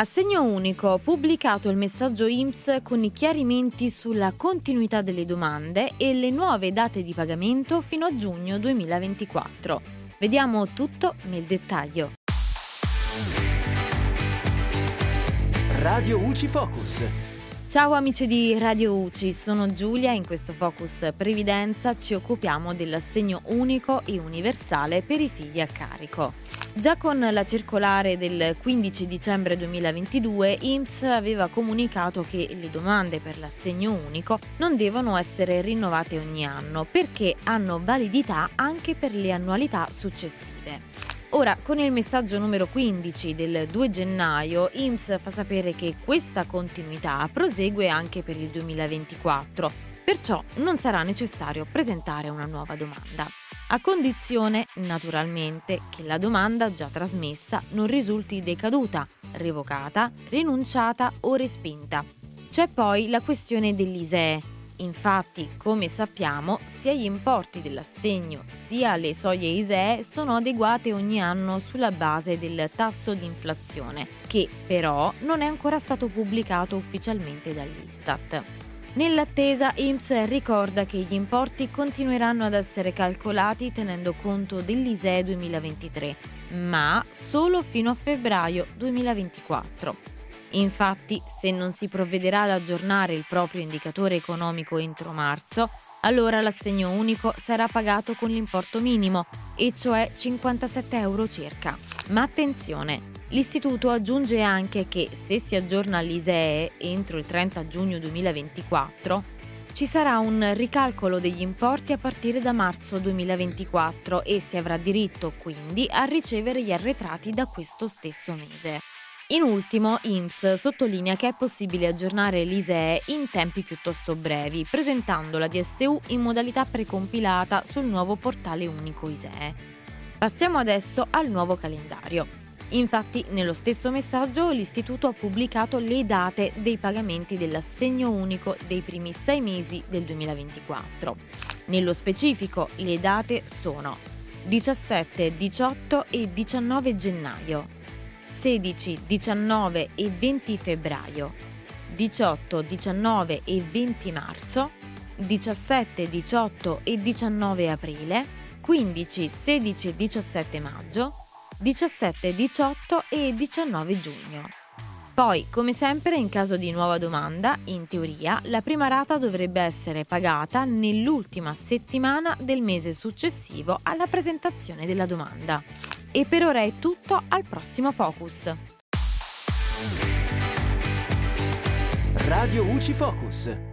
Assegno unico, pubblicato il messaggio IMSS con i chiarimenti sulla continuità delle domande e le nuove date di pagamento fino a giugno 2024. Vediamo tutto nel dettaglio. Radio UCI Focus. Ciao amici di Radio UCI, sono Giulia e in questo Focus Previdenza ci occupiamo dell'assegno unico e universale per i figli a carico. Già con la circolare del 15 dicembre 2022 IMSS aveva comunicato che le domande per l'assegno unico non devono essere rinnovate ogni anno perché hanno validità anche per le annualità successive. Ora, con il messaggio numero 15 del 2 gennaio, IMSS fa sapere che questa continuità prosegue anche per il 2024, perciò non sarà necessario presentare una nuova domanda a condizione, naturalmente, che la domanda già trasmessa non risulti decaduta, revocata, rinunciata o respinta. C'è poi la questione dell'ISEE. Infatti, come sappiamo, sia gli importi dell'assegno sia le soglie ISEE sono adeguate ogni anno sulla base del tasso di inflazione, che però non è ancora stato pubblicato ufficialmente dall'Istat. Nell'attesa, IMSS ricorda che gli importi continueranno ad essere calcolati tenendo conto dell'ISEE 2023, ma solo fino a febbraio 2024. Infatti, se non si provvederà ad aggiornare il proprio indicatore economico entro marzo, allora l'assegno unico sarà pagato con l'importo minimo, e cioè 57 euro circa. Ma attenzione, L'istituto aggiunge anche che se si aggiorna l'ISEE entro il 30 giugno 2024, ci sarà un ricalcolo degli importi a partire da marzo 2024 e si avrà diritto quindi a ricevere gli arretrati da questo stesso mese. In ultimo, IMSS sottolinea che è possibile aggiornare l'ISEE in tempi piuttosto brevi, presentando la DSU in modalità precompilata sul nuovo portale unico ISEE. Passiamo adesso al nuovo calendario. Infatti, nello stesso messaggio l'Istituto ha pubblicato le date dei pagamenti dell'assegno unico dei primi sei mesi del 2024. Nello specifico, le date sono 17, 18 e 19 gennaio, 16, 19 e 20 febbraio, 18, 19 e 20 marzo, 17, 18 e 19 aprile, 15, 16 e 17 maggio, 17, 18 e 19 giugno. Poi, come sempre, in caso di nuova domanda, in teoria, la prima rata dovrebbe essere pagata nell'ultima settimana del mese successivo alla presentazione della domanda. E per ora è tutto, al prossimo Focus. Radio UCI Focus.